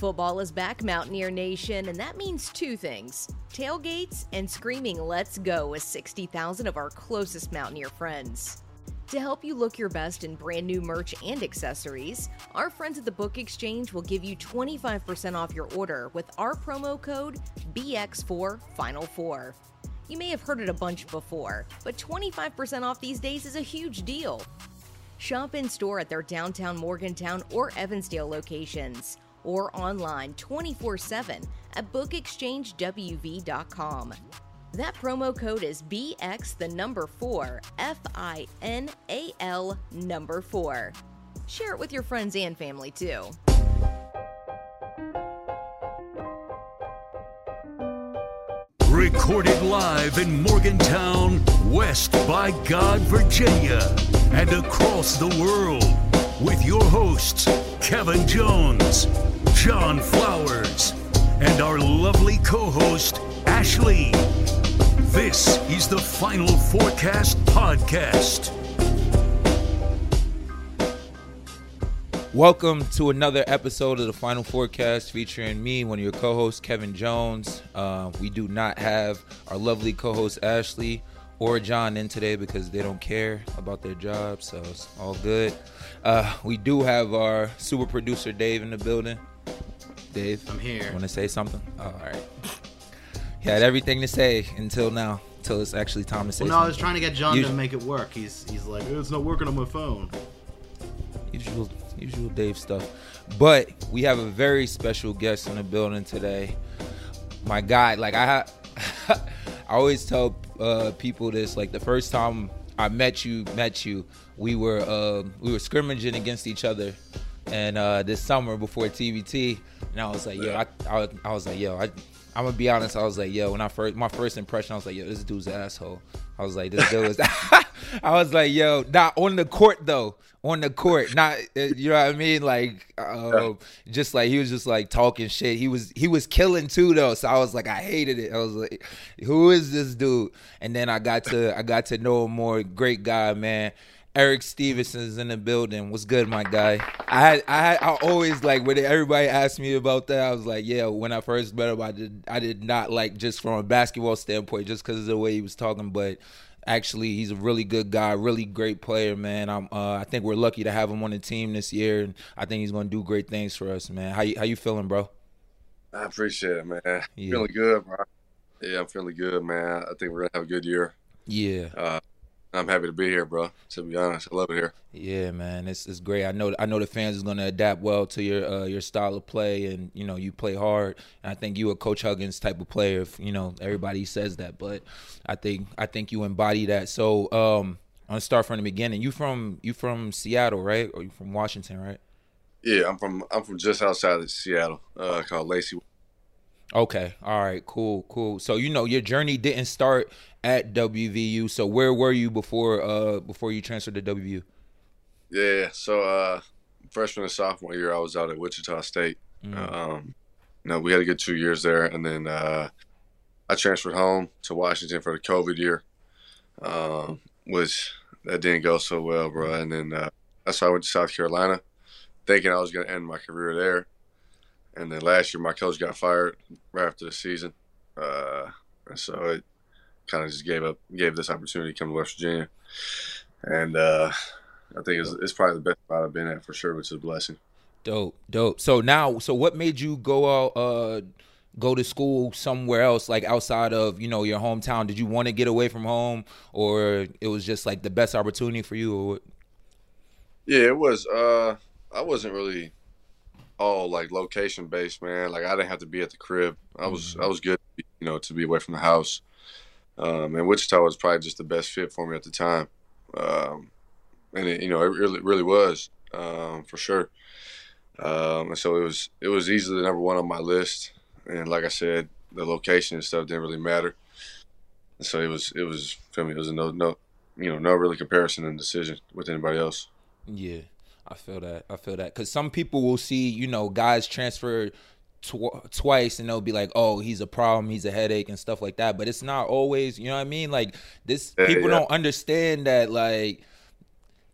Football is back, Mountaineer Nation, and that means two things tailgates and screaming Let's Go with 60,000 of our closest Mountaineer friends. To help you look your best in brand new merch and accessories, our friends at the Book Exchange will give you 25% off your order with our promo code BX4 Final 4. You may have heard it a bunch before, but 25% off these days is a huge deal. Shop in store at their downtown Morgantown or Evansdale locations or online 24 7 at bookexchangewv.com. That promo code is BX the number 4, F I N A L number 4. Share it with your friends and family too. Recorded live in Morgantown, West by God, Virginia, and across the world with your hosts, Kevin Jones, John Flowers, and our lovely co host, Ashley. This is the Final Fourcast Podcast. Welcome to another episode of the Final Fourcast featuring me, one of your co hosts, Kevin Jones. Uh, we do not have our lovely co host, Ashley or John, in today because they don't care about their job, so it's all good. Uh, we do have our super producer, Dave, in the building. Dave, I'm here. Want to say something? Oh, all right. He had everything to say until now, until it's actually time to say Well, no, something. I was trying to get John You- to make it work. He's he's like, it's not working on my phone. usual usual Dave stuff. But we have a very special guest in the building today. My guy, like I ha- I always tell uh, people this like the first time I met you, met you, we were uh, we were scrimmaging against each other and uh, this summer before TBT and I was like, yo, I, I, I was like, yo, I I'm gonna be honest. I was like, yo, when I first my first impression, I was like, yo, this dude's an asshole. I was like, this dude is. I was like, yo, not on the court though. On the court, not uh, you know what I mean. Like, uh, just like he was just like talking shit. He was he was killing too though. So I was like, I hated it. I was like, who is this dude? And then I got to I got to know him more. Great guy, man. Erik Stevenson's in the building. What's good, my guy? I had, I had, I always like when everybody asked me about that. I was like, yeah. When I first met him, I did, I did not like just from a basketball standpoint, just because of the way he was talking. But actually, he's a really good guy, really great player, man. I'm, uh, I think we're lucky to have him on the team this year, and I think he's going to do great things for us, man. How you, how you feeling, bro? I appreciate it, man. Yeah. Feeling good, bro. Yeah, I'm feeling good, man. I think we're gonna have a good year. Yeah. Uh, I'm happy to be here, bro. To be honest, I love it here. Yeah, man, it's it's great. I know I know the fans is gonna adapt well to your uh, your style of play, and you know you play hard. And I think you a Coach Huggins type of player. If you know everybody says that, but I think I think you embody that. So um, I'm gonna start from the beginning. You from you from Seattle, right? Or you from Washington, right? Yeah, I'm from I'm from just outside of Seattle, uh, called Lacey. Okay, all right, cool, cool. So you know your journey didn't start at WVU. So where were you before uh before you transferred to WVU? Yeah, so uh, freshman and sophomore year, I was out at Wichita State. Um, no, we had a good two years there, and then uh, I transferred home to Washington for the COVID year, um, which that didn't go so well, bro. And then uh, that's why I went to South Carolina, thinking I was going to end my career there. And then last year, my coach got fired right after the season, uh, and so it kind of just gave up, gave this opportunity to come to West Virginia, and uh, I think it's, it's probably the best spot I've been at for sure, which is a blessing. Dope, dope. So now, so what made you go out, uh, go to school somewhere else, like outside of you know your hometown? Did you want to get away from home, or it was just like the best opportunity for you? Or what? Yeah, it was. Uh, I wasn't really all like location based, man. Like I didn't have to be at the crib. I was I was good, you know, to be away from the house. Um, and Wichita was probably just the best fit for me at the time. Um, and it, you know, it really really was um, for sure. Um, and so it was it was easily the number one on my list. And like I said, the location and stuff didn't really matter. And so it was it was feel me, it was a no no you know no really comparison and decision with anybody else. Yeah, I feel that. I feel that because some people will see, you know, guys transfer tw- twice and they'll be like, "Oh, he's a problem. He's a headache and stuff like that." But it's not always. You know what I mean? Like this, Yeah, people yeah. don't understand that. Like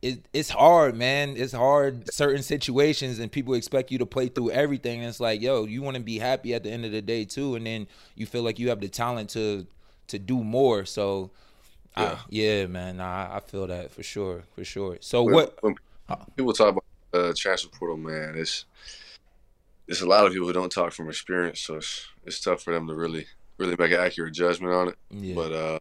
it, it's hard, man. It's hard certain situations, and people expect you to play through everything. And it's like, yo, you want to be happy at the end of the day too, and then you feel like you have the talent to to do more. So, yeah, I, yeah man, I, I feel that for sure, for sure. So when, what? When people talk about uh, transfer portal, man, it's it's a lot of people who don't talk from experience, so it's it's tough for them to really really make an accurate judgment on it. Yeah. But uh,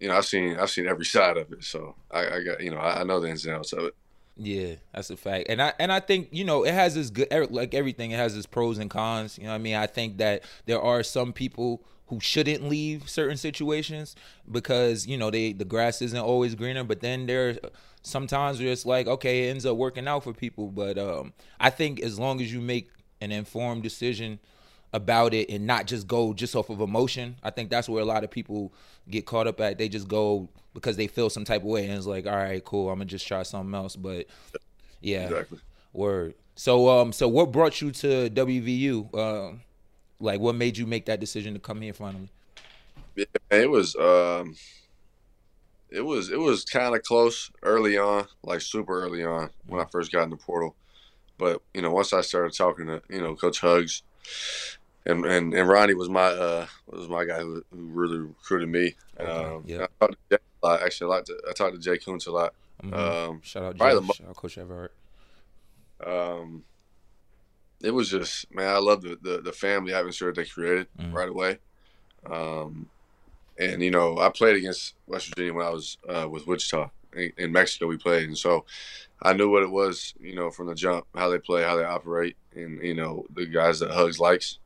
you know, I've seen I've seen every side of it, so I, I got you know I, I know the ins and outs of it. Yeah, that's a fact. And I and I think, you know, it has its good er, like everything, it has its pros and cons. You know I mean? I think that there are some people who shouldn't leave certain situations because, you know, they the grass isn't always greener, but then there sometimes it's like, okay, it ends up working out for people. But um I think as long as you make an informed decision about it and not just go just off of emotion. I think that's where a lot of people get caught up at. They just go because they feel some type of way and it's like, all right, cool, I'm gonna just try something else. But yeah, Exactly. word. So um, so what brought you to WVU? Um, like what made you make that decision to come here finally? Yeah, it was um, it was it was kind of close early on, like super early on when I first got in the portal. But you know, once I started talking to you know Coach Hugs, and and, and Ronnie was my uh was my guy who, who really recruited me. Okay, Um, yeah. I talked to Jay a lot. Actually, a lot. To, I talked to Jay Kuntz a lot. Mhm. Um, shout out, Jay, shout out Coach Everhart. um, it was just man, I love the, the the family atmosphere they created Mhm. right away. Um, and you know, I played against West Virginia when I was uh, with Wichita in, in Mexico. We played, and so I knew what it was. You know, from the jump, how they play, how they operate, and you know, the guys that Hugs likes.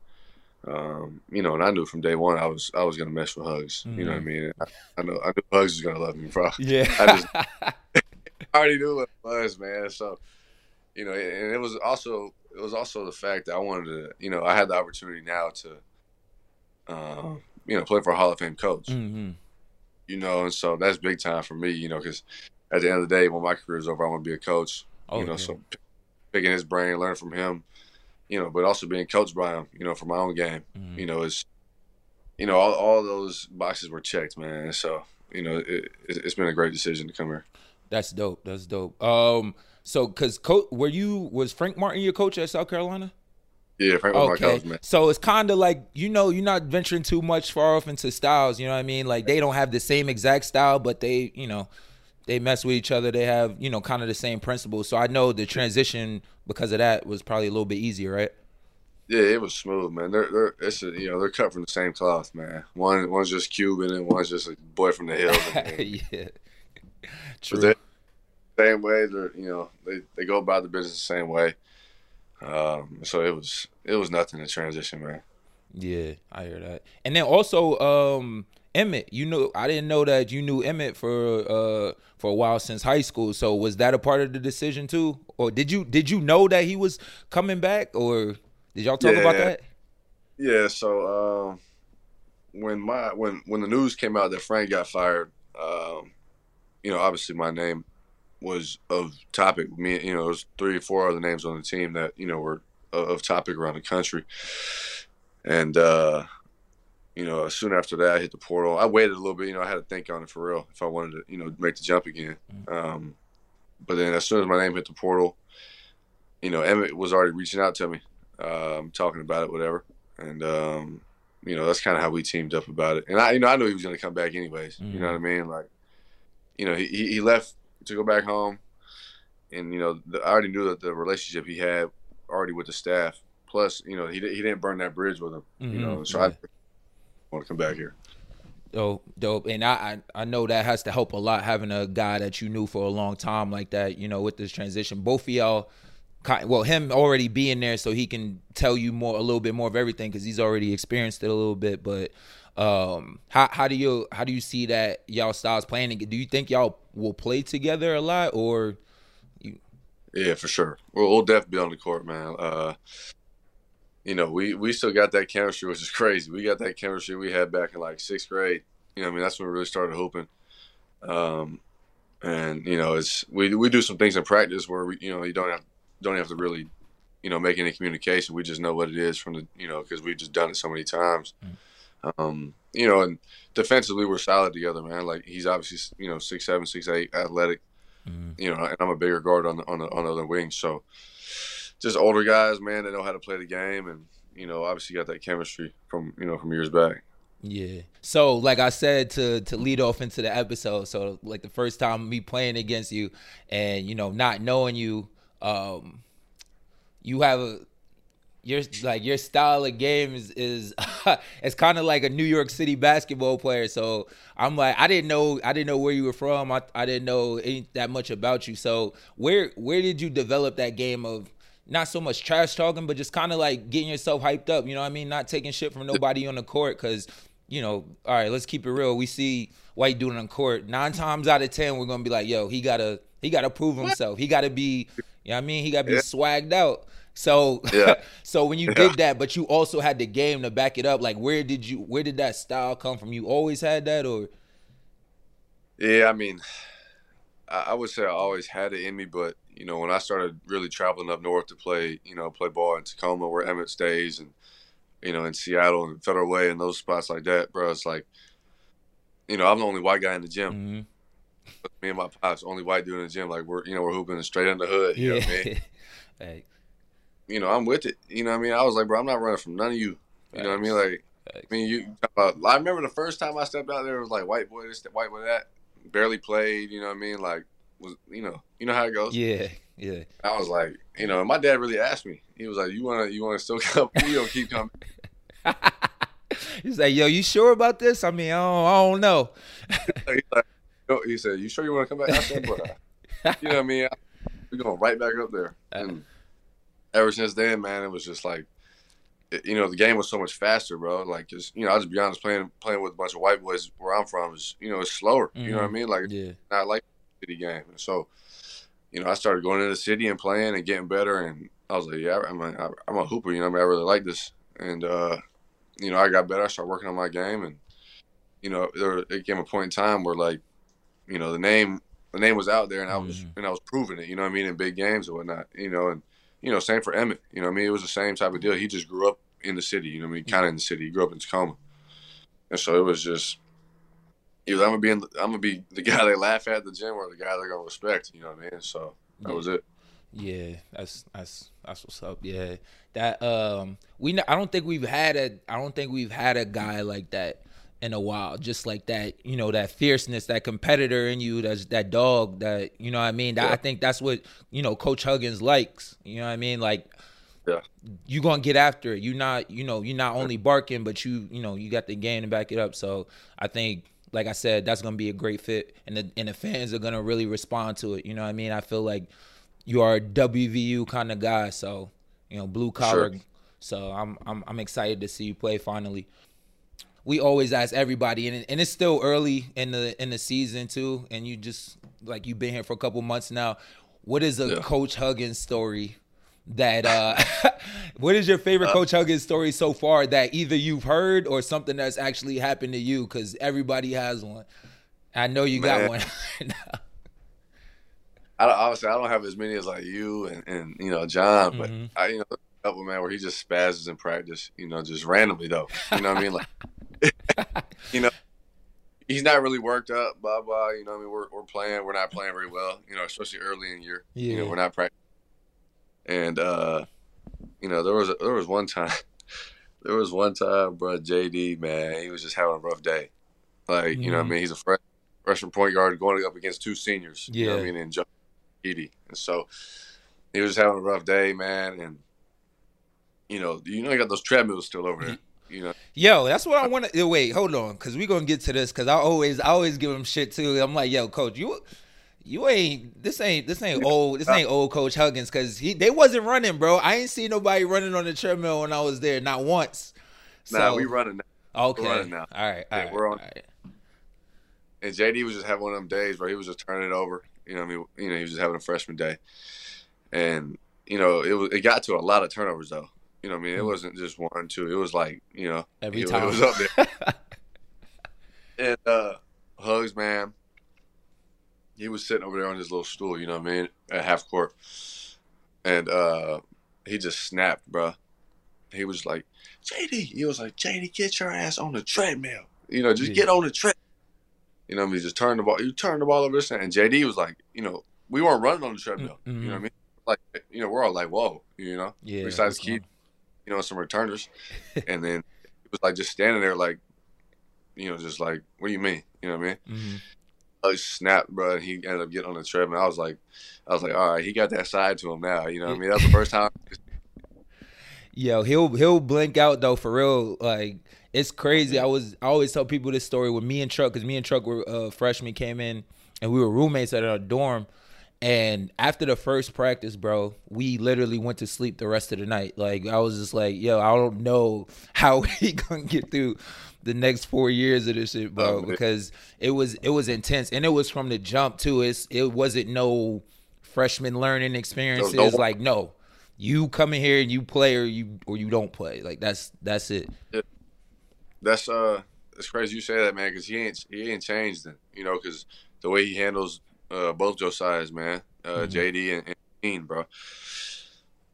Um, you know, and I knew from day one I was I was gonna mess with Hugs. You know what I mean? I, I know I knew Hugs was gonna love me, bro. Yeah. I just- I already knew what it was, man. So, you know, and it was also it was also the fact that I wanted to, you know, I had the opportunity now to, uh, you know, play for a Hall of Fame coach. hmm You know, and so that's big time for me. You know, because at the end of the day, when my career is over, I want to be a coach. Oh, you know, yeah. so picking his brain, learn from him. You know, but also being coached by him. You know, for my own game. Mhm. You know, is you know all all those boxes were checked, man. So you know, it, it, it's been a great decision to come here. That's dope. That's dope. Um, so cause coach, were you was Frank Martin your coach at South Carolina? Yeah, Frank was my Okay, coach, man. so it's kind of like you know you're not venturing too much far off into styles. You know what I mean? Like they don't have the same exact style, but they you know they mess with each other. They have you know kind of the same principles. So I know the transition because of that was probably a little bit easier, right? Yeah, it was smooth, man. They're they're it's a, you know they're cut from the same cloth, man. One one's just Cuban and one's just a boy from the hills. Yeah, true. Same way. They're you know they, they go about the business the same way. Um, so it was it was nothing to transition, man. Yeah, I hear that. And then also, um, Emmitt, you know, I didn't know that you knew Emmitt for uh for a while since high school. So was that a part of the decision too, or did you did you know that he was coming back, or did y'all talk about that? Yeah. So um, when my when when the news came out that Frank got fired, um, you know, obviously my name was of topic. Me, you know, there's three or four other names on the team that you know were of topic around the country, and uh, you know, soon after that, I hit the portal. I waited a little bit. You know, I had to think on it for real if I wanted to, you know, make the jump again. Um, but then as soon as my name hit the portal, you know, Emmitt was already reaching out to me, um, talking about it, whatever, and um, you know, that's kind of how we teamed up about it. And I, you know, I knew he was going to come back anyways. You know what I mean? Like, you know, he he left to go back home, and you know, the, I already knew that the relationship he had already with the staff. Plus, you know, he he didn't burn that bridge with him. You know, Mhm, so yeah. I want to come back here. Dope, dope. And I, I I know that has to help a lot having a guy that you knew for a long time like that. You know, with this transition, both of y'all. Well, him already being there, so he can tell you more, a little bit more of everything, because he's already experienced it a little bit. But um, how how do you how do you see that y'all styles playing? Do you think y'all will play together a lot, or Yeah, for sure. We'll, we'll definitely be on the court, man. Uh, you know, we, we still got that chemistry, which is crazy. We got that chemistry we had back in like sixth grade. You know, I mean, that's when we really started hooping. Um, and you know, it's we we do some things in practice where we, you know, you don't have don't have to really, you know, make any communication. We just know what it is from the, you know, because we've just done it so many times. Um, you know, and defensively we're solid together, man. Like he's obviously, you know, six seven, six eight, athletic. Mhm. you know, and I'm a bigger guard on the on the on the other wing. So just older guys, man, they know how to play the game, and you know, obviously got that chemistry from you know from years back. Yeah. So, like I said to to lead off into the episode, so like the first time me playing against you, and you know not knowing you, um, you have a your like your style of game is is it's kind of like a New York City basketball player. So I'm like I didn't know I didn't know where you were from. I I didn't know any, that much about you. So where where did you develop that game of not so much trash talking, but just kind of like getting yourself hyped up. You know what I mean? Not taking shit from nobody on the court because, you know, all right, let's keep it real. We see White doing on court. Nine times out of ten, we're gonna be like, yo, he gotta he gotta prove himself. He gotta be, you know what I mean? He gotta be Yeah. swagged out. So Yeah. so when you Yeah. did that, but you also had the game to back it up, like where did you where did that style come from? You always had that or Yeah, I mean, I, I would say I always had it in me, but you know, when I started really traveling up north to play, you know, play ball in Tacoma where Emmitt stays, and you know, in Seattle and Federal Way and those spots like that, bro, it's like, you know, I'm the only white guy in the gym. Mhm. Me and my pops, only white dude in the gym. Like we're, you know, we're hooping straight in the hood. You know what I mean? Hey, You know, I'm with it. You know what I mean? I was like, bro, I'm not running from none of you. You know what I mean? Like. I mean, you. About, I remember the first time I stepped out there, it was like white boy this, white boy that. Barely played. You know what I mean? Like, was you know, you know how it goes. yeah, yeah. I was like, you know, my dad really asked me. He was like, "You wanna, you wanna still come? You keep coming." He's like, yo, you sure about this? I mean, I don't, I don't know. He's like, yo, he said, "You sure you want to come back?" I said, "Bro, you know what I mean? We're going right back up there." And ever since then, man, it was just like, it- you know, the game was so much faster, bro. Like, just you know, I'll just be honest, playing playing with a bunch of white boys where I'm from is, you know, it's slower. You know what I Mhm. mean? Like, Yeah. not like city game. And so, you know, I started going into the city and playing and getting better. And I was like, yeah, I'm a, I'm a hooper. You know, what I mean, I really like this. And uh, you know, I got better. I started working on my game, and you know, there it came a point in time where like, you know, the name the name was out there, and I was Mhm. and I was proving it. You know what I mean? In big games and whatnot. You know, and you know, same for Emmitt. You know, what I mean, it was the same type of deal. He just grew up in the city. You know, what I mean, kind of in the city. He grew up in Tacoma, and so it was just either I'm gonna be in, I'm gonna be the guy they laugh at at the gym or the guy they're gonna respect. You know what I mean? So that was it. Yeah, that's that's that's what's up. Yeah, that um, we I don't think we've had a I don't think we've had a guy like that in a while. Just like that, you know, that fierceness, that competitor in you, that's that dog. That you know what I mean. That, I think that's what you know Coach Huggins likes. You know what I mean? Like, Yeah. you gonna get after it. You not you know you're not only barking, but you you know you got the game to back it up. So I think. Like I said, that's gonna be a great fit, and the and the fans are gonna really respond to it. You know what I mean? I feel like you are a WVU kind of guy, so you know blue collar. Sure. So I'm I'm I'm excited to see you play finally. We always ask everybody, and and it's still early in the in the season too, and you just like you've been here for a couple months now. What is a Yeah. Coach Huggins story that uh what is your favorite Uh, Coach Huggins story so far that either you've heard or something that's actually happened to you? Because everybody has one. I know you got one. I don't, obviously I don't have as many as like you and, and you know John, but Mhm. I you know a couple man where he just spazzes in practice, you know, just randomly though. You know what I mean? Like you know, he's not really worked up, blah blah. You know what I mean? We're we're playing, we're not playing very well, you know, especially early in the year. You know, Yeah. we're not practicing. And uh, you know, there was a, there was one time there was one time, bro, JD, man, he was just having a rough day. Like, you know what I Mhm. mean? He's a fresh, freshman point guard going up against two seniors. You know what I mean? And Joe Edie. And so he was just having a rough day, man. And, you know, you know, you got those treadmills still over there. You know, Yo, that's what I want to wait. Hold on, because we're gonna get to this. Because I always, I always give him shit too. I'm like, yo, coach, you, you ain't this ain't this ain't old this ain't old Coach Huggins. Because he they wasn't running, bro. I ain't see nobody running on the treadmill when I was there, not once. nah, So- we running now. Okay, running now. all right, all Yeah, right, we're on- right. And JD was just having one of them days where he was just turning it over. You know, what I mean, you know, he was just having a freshman day, and you know, it was it got to a lot of turnovers though. You know, what I mean, it Mm. wasn't just one, two. It was like you know, Every it, time. it was up there. and uh, Hugs, man, he was sitting over there on his little stool. You know what I mean, at half court, and uh, he just snapped, bro. He was like, JD. He was like, JD, get your ass on the treadmill. You know, just Yeah. get on the treadmill. You know, what I mean, just turn the ball. You turn the ball over this, and JD was like, you know, we weren't running on the treadmill. You Mhm. know what I mean? Like you know, we're all like, whoa, you know. Yeah. Besides Keith, you know, some returners, and then it was like just standing there, like, you know, just like, what do you mean? You know what I mean? Mhm. I snapped, bro. And he ended up getting on the treadmill. I was like, I was like, all right, he got that side to him now. You know what I mean? That's the first time. Yo, he'll he'll blink out though for real. Like it's crazy. I was I always tell people this story with me and Truck because me and Truck were uh, freshmen came in and we were roommates at our dorm. And after the first practice, bro, we literally went to sleep the rest of the night. Like I was just like, yo, I don't know how we gonna get through the next four years of this shit, bro, Oh, because it was it was intense and it was from the jump too. It's it wasn't no freshman learning experiences. no- like no, you come in here and you play or you or you don't play. Like that's that's it. That's uh, it's crazy you say that, man, because he ain't he ain't changed, it, you know, because the way he handles uh both Josiah's, man, uh, JD and, and Dean, bro.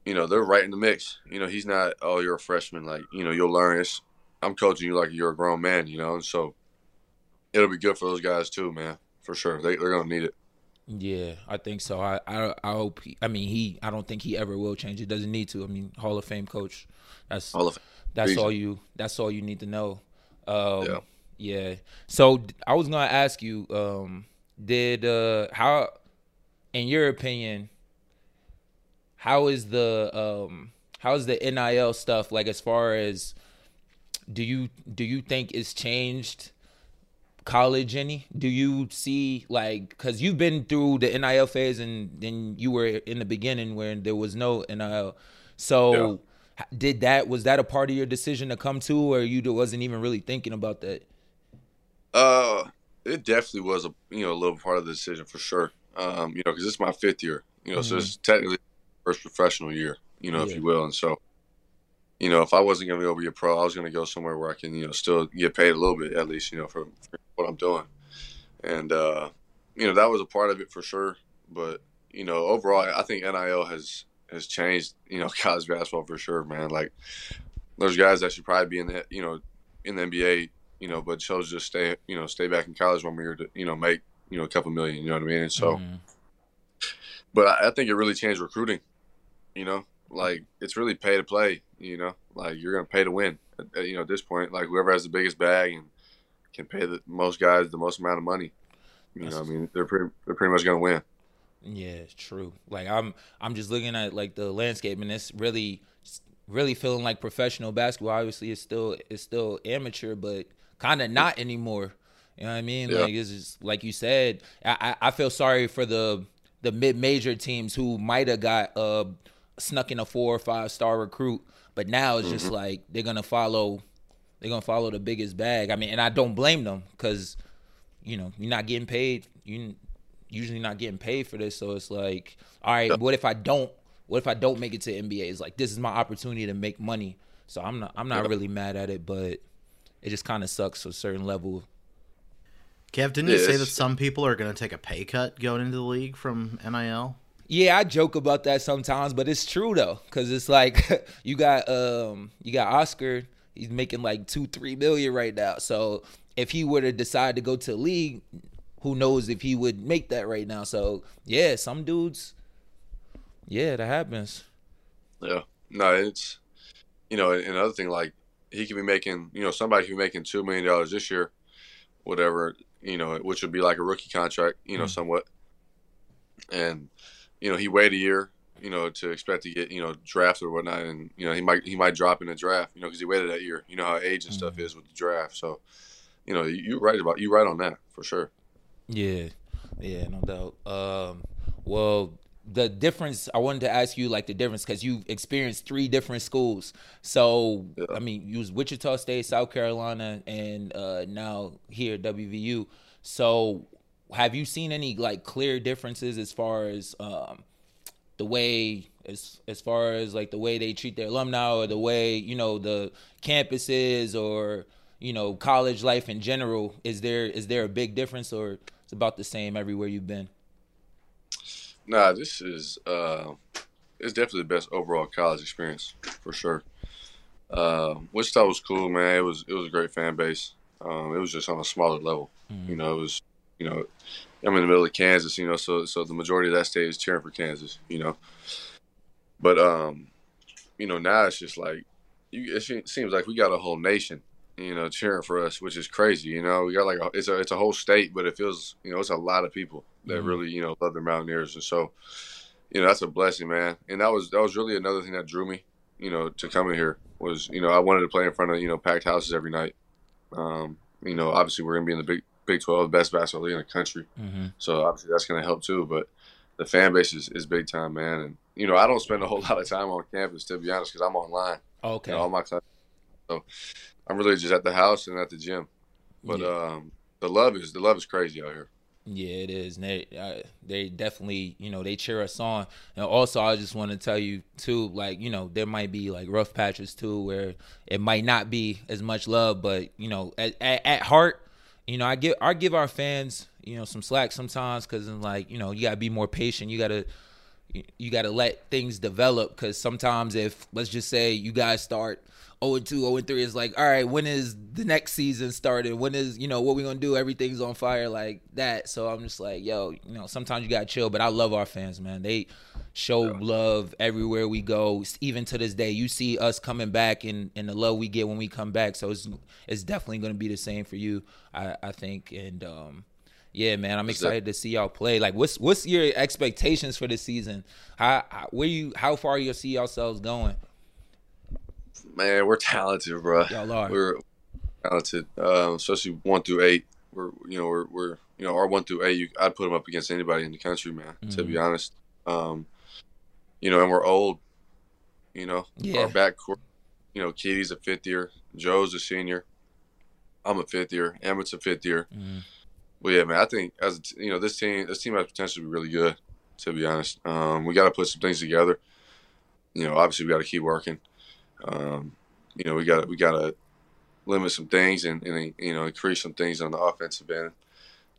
You know, they're right in the mix. You know, he's not. Oh, you're a freshman. Like, you know, you'll learn. It's, I'm coaching you like you're a grown man. You know, and so it'll be good for those guys too, man, for sure. They, they're gonna need it. Yeah, I think so. I I, I hope. He, I mean, he. I don't think he ever will change. It doesn't need to. I mean, Hall of Fame coach. That's All of that's Reason. all you. That's all you need to know. Um, Yeah. yeah. So I was gonna ask you. Um, did uh how, in your opinion, how is the um how is the NIL stuff like as far as do you do you think it's changed college any? Do you see like because you've been through the nil phase and then you were in the beginning when there was no nil so h- did that was that a part of your decision to come to or you wasn't even really thinking about that? Uh, it definitely was a you know a little part of the decision for sure. Um, you know, because it's my fifth year. You know, so it's technically first professional year. You know, Yeah. if you will, and so. You know, if I wasn't going to go be a pro, I was going to go somewhere where I can, you know, still get paid a little bit at least, you know, for, for what I'm doing. And, uh, you know, that was a part of it for sure. But, you know, overall, I think NIL has, has changed, you know, college basketball for sure, man. Like, there's guys that should probably be in the, you know, in the NBA, you know, but chose to just stay, you know, stay back in college one year to, you know, make, you know, a couple million, you know what I mean? And so, Mhm. but I, I think it really changed recruiting. You know, like it's really pay to play. You know, like you're gonna pay to win. You know, at this point, like whoever has the biggest bag and can pay the most guys the most amount of money. You know, I mean, they're pretty, they're pretty much gonna win. Yeah, it's true. Like I'm I'm just looking at like the landscape and it's really really feeling like professional basketball. Obviously it's still it's still amateur, but kind of not anymore. You know what I mean? Yeah. Like it's just like you said. I I feel sorry for the the mid major teams who might have got uh snuck in a four or five star recruit, but now it's just like they're gonna follow they're gonna follow the biggest bag. I mean, and I don't blame them because you know you're not getting paid. You usually not getting paid for this, so it's like, all right, what if I don't? What if I don't make it to NBA? It's like this is my opportunity to make money. So I'm not I'm not Yeah. really mad at it, but it just kind of sucks to a certain level. Kev, didn't you say that some people are going to take a pay cut going into the league from NIL? Yeah, I joke about that sometimes, but it's true though, because it's like you got um you got Oscar, he's making like two three million right now. So if he were to decide to go to the league, who knows if he would make that right now? So yeah, some dudes, yeah, that happens. Yeah, no, it's you know, another thing like he could be making, you know, somebody could be making two million dollars this year, whatever, you know, which would be like a rookie contract, you know, Mhm. somewhat. And you know, he waited a year, you know, to expect to get, you know, drafted or whatnot, and you know, he might he might drop in the draft, you know, because he waited that year. You know how age and stuff is with the draft, so you know, you right about you right on that for sure. Yeah, yeah, no doubt. Um, well, the difference I wanted to ask you, like the difference, because you've experienced three different schools. So Yeah. I mean, you was Wichita State, South Carolina, and uh, now here at WVU. So have you seen any like clear differences as far as um, the way as as far as like the way they treat their alumni or the way you know the campuses or you know college life in general is there is there a big difference or it's about the same everywhere you've been Nah, this is uh, it's definitely the best overall college experience for sure. Uh, Wichita was cool, man. It was it was a great fan base. Um, it was just on a smaller level. You know, it was you know, I'm in the middle of Kansas, you know, so so the majority of that state is cheering for Kansas, you know. But um, you know, now it's just like you. It seems like we got a whole nation, you know, cheering for us, which is crazy. You know, we got like a, it's a it's a whole state, but it feels you know it's a lot of people that Mhm. really you know love the Mountaineers, and so you know that's a blessing, man. And that was that was really another thing that drew me, you know, to coming here was you know I wanted to play in front of you know packed houses every night. Um, you know, obviously we're gonna be in the Big Big Twelve, best basketball league in the country. Mm-hmm. So obviously that's going to help too. But the fan base is, is big time, man. And you know, I don't spend a whole lot of time on campus to be honest, because I'm online. Okay. You know, all my time. So I'm really just at the house and at the gym. But yeah. um, the love is the love is crazy out here. Yeah, it is. And they uh, they definitely, you know, they cheer us on. And also, I just want to tell you too, like, you know, there might be like rough patches too, where it might not be as much love, but you know, at, at, at heart, you know, I give I give our fans, you know, some slack sometimes because like, you know, you gotta be more patient. You gotta you, you gotta let things develop because sometimes if let's just say you guys start 0 and 2, 0 and 3, it's like, all right, when is the next season started? When is, you know, what we gonna do? Everything's on fire like that. So I'm just like, yo, you know, sometimes you gotta chill. But I love our fans, man. They show love everywhere we go. Even to this day, you see us coming back and, and the love we get when we come back. So it's it's definitely gonna be the same for you, I, I think. And um yeah, man, I'm excited to see y'all play. Like, what's what's your expectations for the season? How, how where you how far you see yourselves going? Man, we're talented, bro. Y'all are. We're talented, um, especially one through eight. We're you know we're we're you know our one through eight. You, I'd put them up against anybody in the country, man. To be honest, um, you know, and we're old. You know, Yeah. our backcourt. You know, Kitty's a fifth year. Joe's a senior. I'm a fifth year. Emmitt's a fifth year. Mhm. But yeah, man, I think as t- you know, this team this team has potential to be really good. To be honest, um, we got to put some things together. You know, obviously we got to keep working. Um, you know, we got we got to limit some things and, and you know increase some things on the offensive end.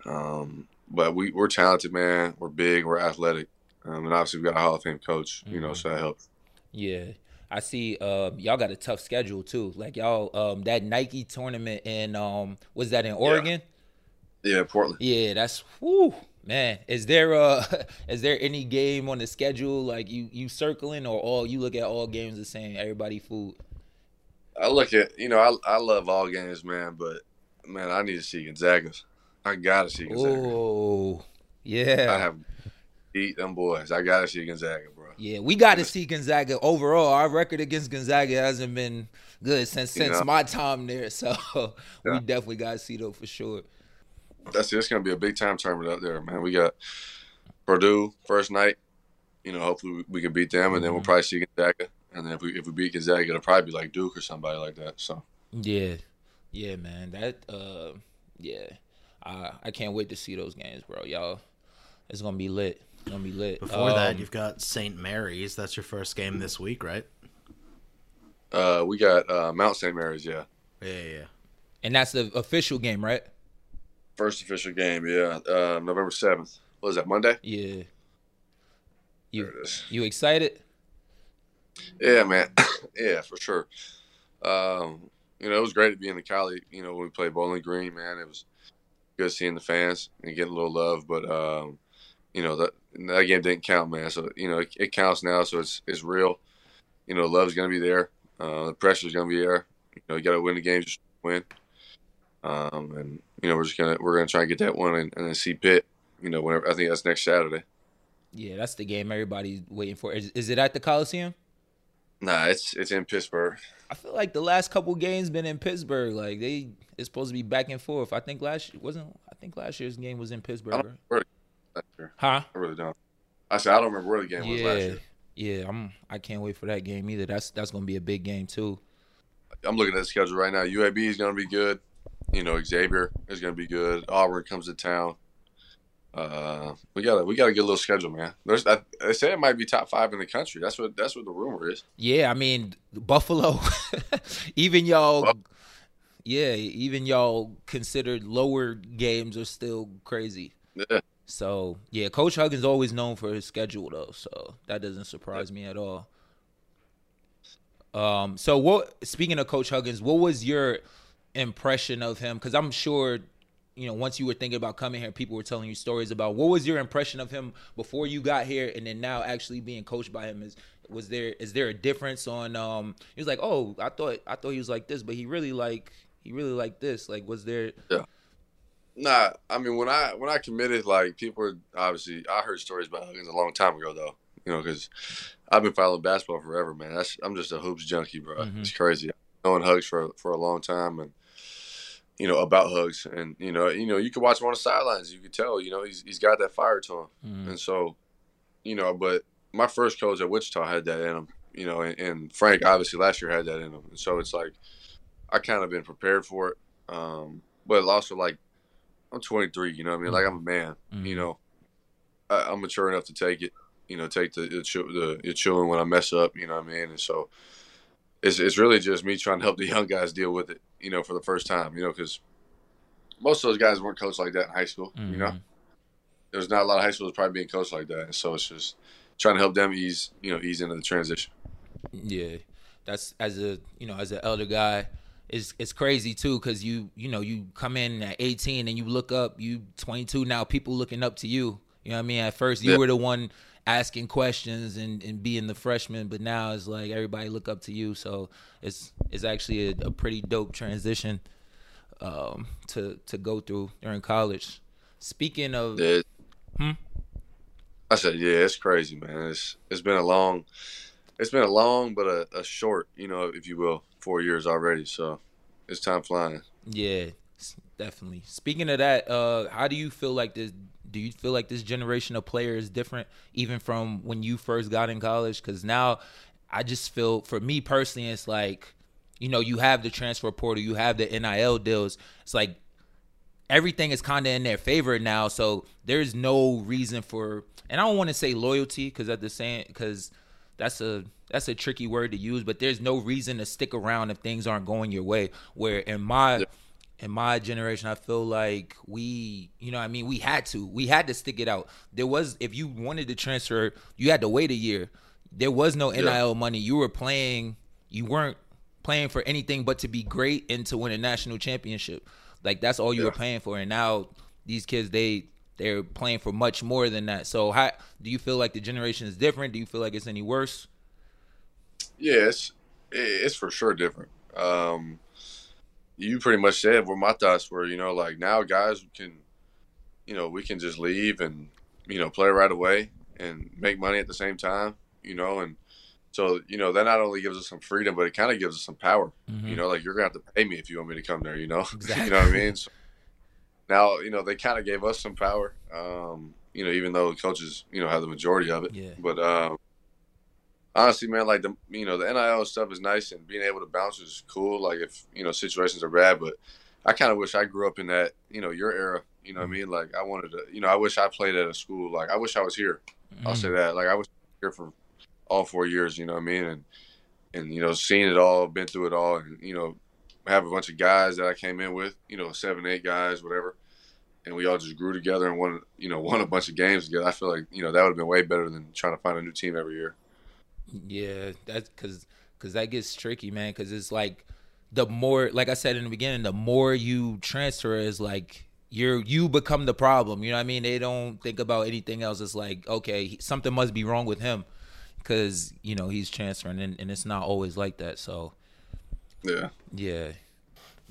Um, but we we're talented, man. We're big. We're athletic, um, and obviously we got a Hall of Fame coach. You know, Mhm. so that helps. Yeah. I see um y'all got a tough schedule too. Like y'all um that Nike tournament in um was that in Oregon? Yeah, Portland. Yeah, that's whoo man. Is there uh is there any game on the schedule like you you circling or all you look at all games the same, everybody food? I look at you know I I love all games, man. But man, I need to see Gonzaga. I gotta see Gonzaga. Oh yeah. I have beat them boys. I gotta see Gonzaga, bro. Yeah, we got to see Gonzaga overall. Our record against Gonzaga hasn't been good since You since know. my time there. So we Yeah. definitely got to see though for sure. That's it's gonna be a big time tournament up there, man. We got Purdue first night. You know, hopefully we, we can beat them, and then we'll Mhm. probably see Gonzaga. And then if we if we beat Gonzaga, it'll probably be like Duke or somebody like that. So Yeah, yeah, man. That uh, yeah, I I can't wait to see those games, bro. Y'all, it's gonna be lit. It's gonna be lit. Before that, Um, you've got St. Mary's. That's your first game this week, right? uh, we got uh, Mount St. Mary's, yeah, Yeah, yeah, yeah. and that's the official game, right? First official game, yeah, uh, November seventh. What is that Monday? Yeah. You you excited? Yeah, man. yeah, for sure. Um, you know, it was great to be in the Coli. You know, when we played Bowling Green, man, it was good seeing the fans and getting a little love. But um, you know that that game didn't count, man. So you know it, it counts now. So it's it's real. You know, love's gonna be there. Uh, the pressure's gonna be there. You know, you got to win the game, just win. Um, and you know, we're just gonna we're gonna try and get that one and, and then see Pitt. You know, whenever I think that's next Saturday. Yeah, that's the game everybody's waiting for. Is, is it at the Coliseum? Nah, it's it's in Pittsburgh. I feel like the last couple games been in Pittsburgh. Like they, it's supposed to be back and forth. I think last wasn't. I think last year's game was in I Pittsburgh. remember. Huh? I really don't. I said I don't remember where the game was last year. yeah. I'm. I can't wait for that game either. That's that's gonna be a big game too. I'm looking at the schedule right now. UAB is to be good. You know, Xavier is going to be good. Auburn comes to town. Uh, we got to we got a little schedule, man. There's I, they say it might be top five in the country. That's what that's what the rumor is. Yeah, I mean Buffalo, even y'all, yeah, even y'all considered lower games are still crazy. Yeah, So yeah, Coach Huggins always known for his schedule though, so that doesn't surprise me at all. Um, so what? Speaking of Coach Huggins, what was your impression of him? Because I'm sure, you know, once you were thinking about coming here, people were telling you stories about what was your impression of him before you got here, and then now actually being coached by him? Is was there is there a difference on um he was like oh i thought i thought he was like this but he really like he really like this. Like was there yeah. Nah i mean when i when i committed like people were obviously i heard stories about huggins a long time ago though you know because i've been following basketball forever man. That's, i'm just a hoops junkie bro. Mm-hmm. it's crazy. Knowing hugs for for a long time and you know about hugs and you know you know you could watch him on the sidelines you could tell you know he's, he's got that fire to him mm-hmm. and so you know but my first coach at Wichita had that in him, you know, and, and, Frank obviously last year had that in him. And so it's like I kind of been prepared for it. Um, but also like I'm 23, you know what I mean? Like I'm a man, mm-hmm. you know. I, am mature enough to take it, you know, take the the, the, the chilling when I mess up, you know what I mean? And so it's it's really just me trying to help the young guys deal with it, you know, for the first time, you know, because most of those guys weren't coached like that in high school, mm-hmm. you know. Mm-hmm. There's not a lot of high schools probably being coached like that, and so it's just trying to help them ease, you know, ease into the transition. Yeah, that's as a you know as an elder guy, it's it's crazy too because you you know you come in at 18 and you look up, you 22 now, people looking up to you. You know what I mean? At first you yeah. were the one asking questions and, and being the freshman, but now it's like everybody look up to you. So it's it's actually a, a pretty dope transition um, to to go through during college. Speaking of, yeah. hmm? I said, yeah, it's crazy, man. It's it's been a long, it's been a long but a, a short, you know, if you will, four years already. So it's time flying. Yeah, definitely. Speaking of that, uh, how do you feel like this? Do you feel like this generation of players is different, even from when you first got in college? Because now, I just feel, for me personally, it's like, you know, you have the transfer portal, you have the NIL deals. It's like everything is kind of in their favor now. So there's no reason for and I don't want to say loyalty because at the same because that's a that's a tricky word to use, but there's no reason to stick around if things aren't going your way. Where in my yeah. In my generation, I feel like we, you know, I mean, we had to, we had to stick it out. There was, if you wanted to transfer, you had to wait a year. There was no NIL yeah. money. You were playing, you weren't playing for anything but to be great and to win a national championship. Like that's all you yeah. were paying for. And now these kids, they they're playing for much more than that. So how do you feel like the generation is different? Do you feel like it's any worse? Yeah, it's it's for sure different. Um, you pretty much said where my thoughts were. You know, like now guys can, you know, we can just leave and you know play right away and make money at the same time. You know, and so you know that not only gives us some freedom, but it kind of gives us some power. Mm-hmm. You know, like you're gonna have to pay me if you want me to come there. You know, exactly. you know what I mean. So, now you know they kind of gave us some power. Um, you know, even though the coaches you know have the majority of it. Yeah. But um, honestly, man, like the you know the NIL stuff is nice and being able to bounce is cool. Like if you know situations are bad, but I kind of wish I grew up in that you know your era. You know what I mean? Like I wanted to. You know, I wish I played at a school. Like I wish I was here. Mm-hmm. I'll say that. Like I was here for all four years. You know what I mean? And and you know, seeing it all, been through it all, and you know, have a bunch of guys that I came in with, you know, seven, eight guys, whatever, and we all just grew together and won, you know, won a bunch of games together. I feel like you know that would have been way better than trying to find a new team every year. Yeah, that's because because that gets tricky, man. Because it's like the more, like I said in the beginning, the more you transfer is like you're you become the problem. You know what I mean? They don't think about anything else. It's like okay, something must be wrong with him because you know he's transferring, and, and it's not always like that. So yeah. Yeah.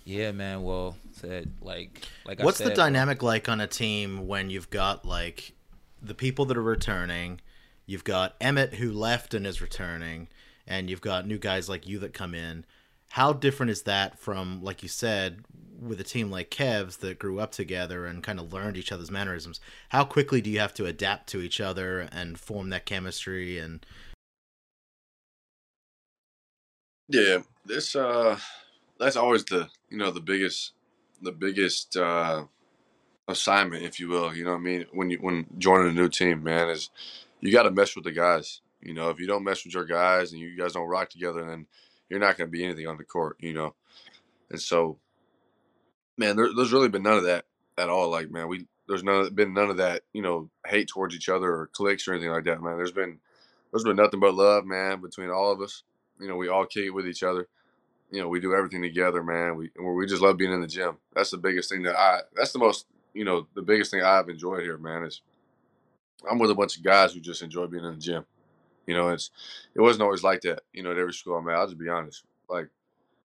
Yeah, man. Well, said like like What's said, the dynamic like on a team when you've got like the people that are returning, you've got Emmitt who left and is returning, and you've got new guys like you that come in. How different is that from like you said with a team like Kev's that grew up together and kind of learned each other's mannerisms? How quickly do you have to adapt to each other and form that chemistry and Yeah, this uh, that's always the you know the biggest the biggest uh, assignment, if you will. You know what I mean? When you when joining a new team, man, is you got to mesh with the guys. You know, if you don't mesh with your guys and you guys don't rock together, then you're not going to be anything on the court. You know, and so, man, there, there's really been none of that at all. Like, man, we there's none been none of that. You know, hate towards each other or clicks or anything like that, man. There's been there's been nothing but love, man, between all of us. You know, we all kick it with each other. you know, we do everything together, man. We we just love being in the gym. That's the biggest thing that I. That's the most, you know, the biggest thing I've enjoyed here, man. Is I'm with a bunch of guys who just enjoy being in the gym. You know, it's it wasn't always like that. You know, at every school I'm at. I'll just be honest. Like,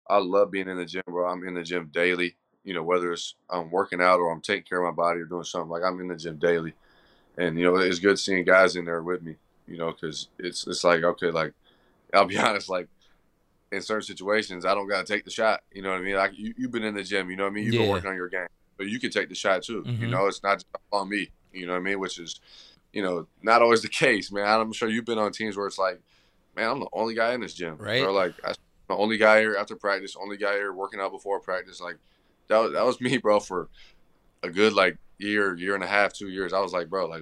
I love being in the gym, bro. I'm in the gym daily. You know, whether it's I'm working out or I'm taking care of my body or doing something. Like I'm in the gym daily, and you know, it's good seeing guys in there with me. You know, because it's it's like okay, like I'll be honest, like in certain situations, I don't got to take the shot. You know what I mean? Like you, you've been in the gym. You know what I mean? You've Yeah. been working on your game, but you can take the shot too. You Mhm. know, it's not just on me. You know what I mean? Which is, you know, not always the case, man. I'm sure you've been on teams where it's like, man, I'm the only guy in this gym, Right. Or like, I'm the only guy here after practice, only guy here working out before practice. Like, that was, that was me, bro, for a good like year, year and a half, two years. I was like, bro, like,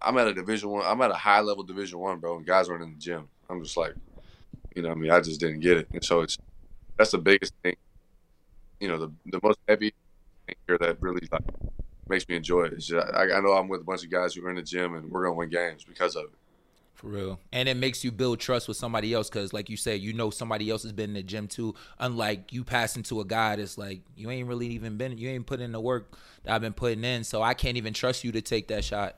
I'm at a division one. I'm at a high level division one, bro, and guys weren't in the gym. I'm just like, you know, I mean, I just didn't get it, and so it's that's the biggest thing. You know, the the most heavy thing here that really like makes me enjoy it. just, I, I know I'm with a bunch of guys who are in the gym, and we're gonna win games because of it. For real. And it makes you build trust with somebody else because, like you said, you know somebody else has been in the gym too. Unlike you passing to a guy that's like, you ain't really even been, you ain't put in the work that I've been putting in. So I can't even trust you to take that shot.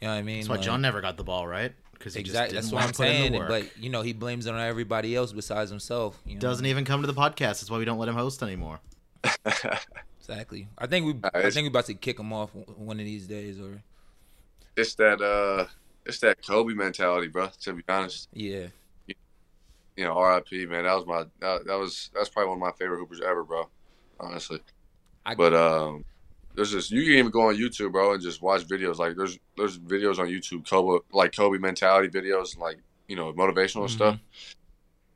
You know what I mean? That's why Like, John never got the ball right because Exactly. That's what I'm want to put in saying. But, you know, he blames it on everybody else besides himself. You know? Doesn't even come to the podcast. That's why we don't let him host anymore. Exactly. I think we, I think we about to kick him off one of these days or, It's that uh, it's that Kobe mentality, bro. To be honest, yeah. you know, RIP, man. That was my that, that was that's probably one of my favorite hoopers ever, bro. Honestly, I- but um, there's just you can even go on YouTube, bro, and just watch videos. Like there's there's videos on YouTube, Kobe like Kobe mentality videos, like you know motivational stuff.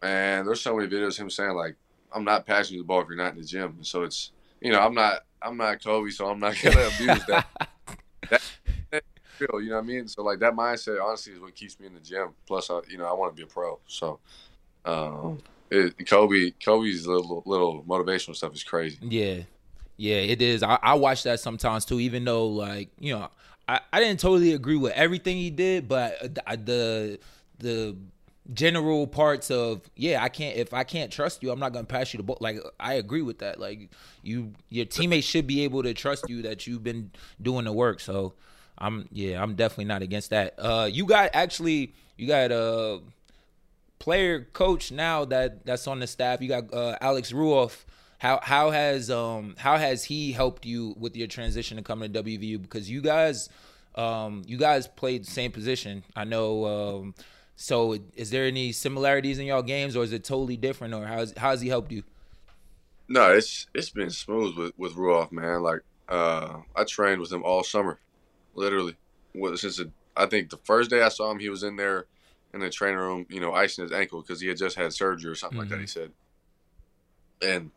And there's so many videos of him saying like, "I'm not passing you the ball if you're not in the gym." And so it's you know I'm not I'm not Kobe, so I'm not gonna abuse that. that that's real, you know what I mean? So like that mindset, honestly, is what keeps me in the gym. Plus, I, you know, I want to be a pro. So, um, it, Kobe, Kobe's little little motivational stuff is crazy. Yeah, yeah, it is. I, I watch that sometimes too, even though like you know, I, I didn't totally agree with everything he did, but uh, the the general parts of yeah, I can't if I can't trust you, I'm not gonna pass you the ball. Like I agree with that. Like you, your teammates should be able to trust you that you've been doing the work. So I'm yeah, I'm definitely not against that. Uh, you got actually you got uh player coach now that that's on the staff. You got uh, Alex Ruoff. How how has um how has he helped you with your transition to coming to WVU? Because you guys um you guys played the same position. I know. Um, so is there any similarities in y'all games, or is it totally different, or how's how has he helped you? No, it's it's been smooth with with Ruoff, man. Like uh, I trained with him all summer, literally. Since it, I think the first day I saw him, he was in there in the training room, you know, icing his ankle because he had just had surgery or something like that. He said, and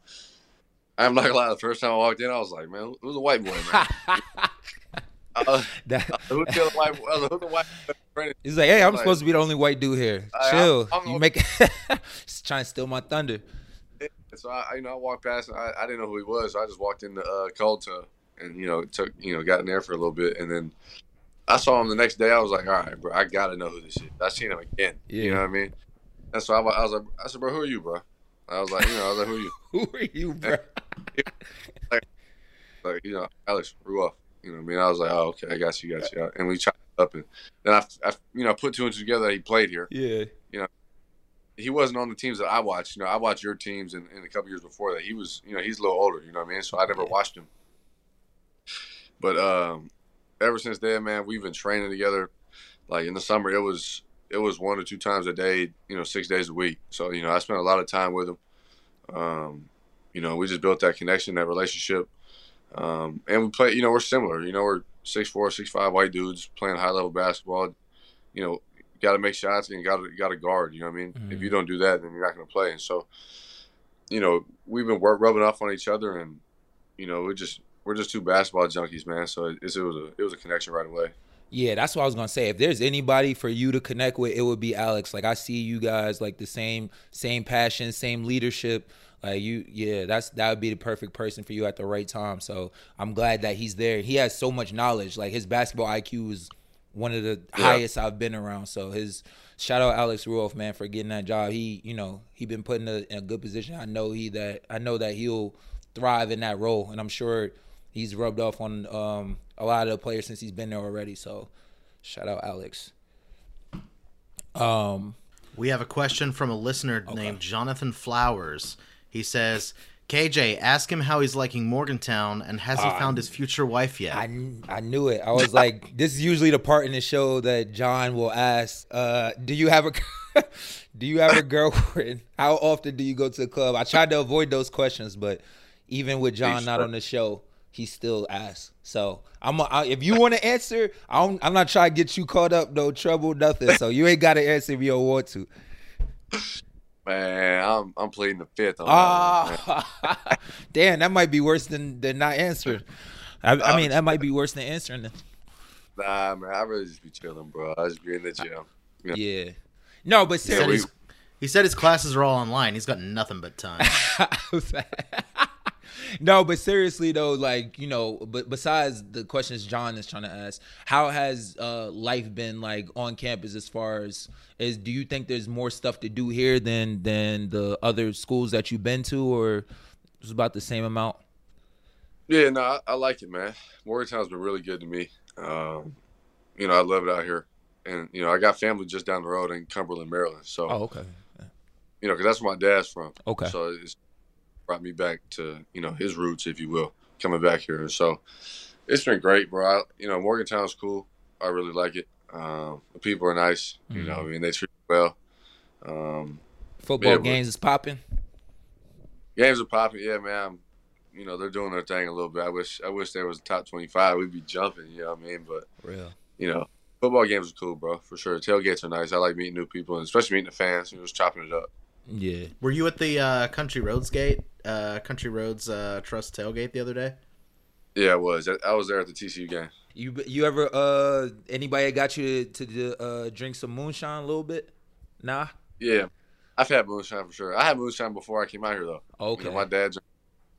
I'm not gonna lie. The first time I walked in, I was like, man, who's a white boy, man? uh, That who's the white? boy? I was like, Who's the white? he's like, hey, I'm Like- supposed to be the only white dude here. I- Chill. I'm you make just trying to steal my thunder. So I, you know, I walked past. And I, I didn't know who he was. So I just walked in the uh, cold tub and you know took you know got in there for a little bit, and then I saw him the next day. I was like, all right, bro, I gotta know who this is. I seen him again. You Yeah. know what I mean? And so I, I was like, I said, bro, who are you, bro? I was like, you know, I was like, who are you? Who are you, bro? Like, you know, Alex Ruoff. You know what I mean? I was like, oh, okay, I got you, got you. And we chopped up, and then I, I, you know, put two and two together. He played here. yeah. You know, he wasn't on the teams that I watched. You know, I watched your teams in, in a couple years before that. He was, you know, he's a little older. You know what I mean? So I never watched him. But um, ever since then, man, we've been training together. Like in the summer, it was it was one or two times a day. You know, six days a week. So you know, I spent a lot of time with him. Um, you know, we just built that connection, that relationship. Um, and we play. You know, we're similar. You know, we're six four, six five white dudes playing high level basketball. You know, got to make shots and got to got to guard. You know what I mean? If you don't do that, then you're not going to play. And so, you know, we've been work, rubbing off on each other, and you know, we're just we're just two basketball junkies, man. So it, it was a it was a connection right away. Yeah, that's what I was gonna say. If there's anybody for you to connect with, it would be Alex. Like I see you guys like the same same passion, same leadership. Like you, yeah, that's that would be the perfect person for you at the right time. So I'm glad that he's there. He has so much knowledge. Like his basketball IQ is one of the highest I've been around. So his shout out Alex Ruoff, man, for getting that job. He, you know, he been put in a, in a good position. I know he that I know that he'll thrive in that role, and I'm sure he's rubbed off on um, a lot of the players since he's been there already. So shout out Alex. Um, We have a question from a listener named Jonathan Flowers. He says, KJ, ask him how he's liking Morgantown and has he found his future wife yet? I, I knew it. I was like, this is usually the part in the show that John will ask, uh, "Do you have a do you have a girlfriend? How often do you go to the club?" I tried to avoid those questions, but even with John not on the show, he still asks. So I'm a, I, if you want to answer, I'm, I'm not trying to get you caught up, no trouble, nothing. So you ain't got to answer if you don't want to. Man, I'm I'm pleading the fifth on that one. Ah, damn, that might be worse than than not answering. I, I mean, that might be worse than answering. Nah, man, I really just be chilling, bro. I just be in the gym. Yeah. Yeah. No, but he, said seriously, he said his classes are all online. He's got nothing but time. no, but seriously though, like you know, but besides the questions John is trying to ask, how has uh, life been like on campus as far as is? Do you think there's more stuff to do here than than the other schools that you've been to, or it's about the same amount? Yeah, no, I, I like it, man. Morgantown's been really good to me. Um, you know, I love it out here, and you know, I got family just down the road in Cumberland, Maryland. So, Oh, okay, you know, because that's where my dad's from. okay, So it's brought me back to you know his roots, if you will, coming back here. And so it's been great, bro. I, you know, Morgantown's cool. I really like it. Um, the people are nice. You know, I mean, they treat me well. Um, football Yeah, games is popping. games are popping. Yeah, man. I'm, you know, they're doing their thing a little bit. I wish I wish there was a top twenty five. We'd be jumping. You know what I mean? But Real. you know, football games are cool, bro, for sure. Tailgates are nice. I like meeting new people, and especially meeting the fans. You know, just chopping it up. Yeah. Were you at the uh, Country Roads gate, uh, Country Roads uh, Trust tailgate the other day? Yeah, I was. I- I was there at the TCU game. You you ever uh anybody got you to, to uh drink some moonshine a little bit? Nah. Yeah, I've had moonshine for sure. I had moonshine before I came out here, though. Okay. You know, my dad drinks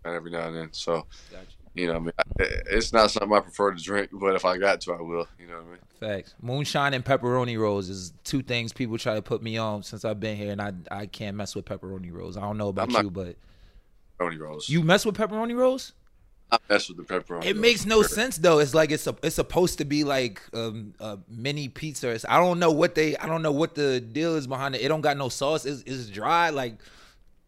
every now and then. So, Gotcha. you know, I mean, I- it's not something I prefer to drink, but if I got to, I will. You know what I mean? Facts. Moonshine and pepperoni rolls is two things people try to put me on since I've been here, and I I can't mess with pepperoni rolls. I don't know about I'm not- you, but Pepperoni rolls. you mess with pepperoni rolls. I mess with the pepperoni. It rolls, makes no sure. sense though. It's like it's a, it's supposed to be like um, a mini pizza. It's- I don't know what they I don't know what the deal is behind it. It don't got no sauce. It's, it's dry. Like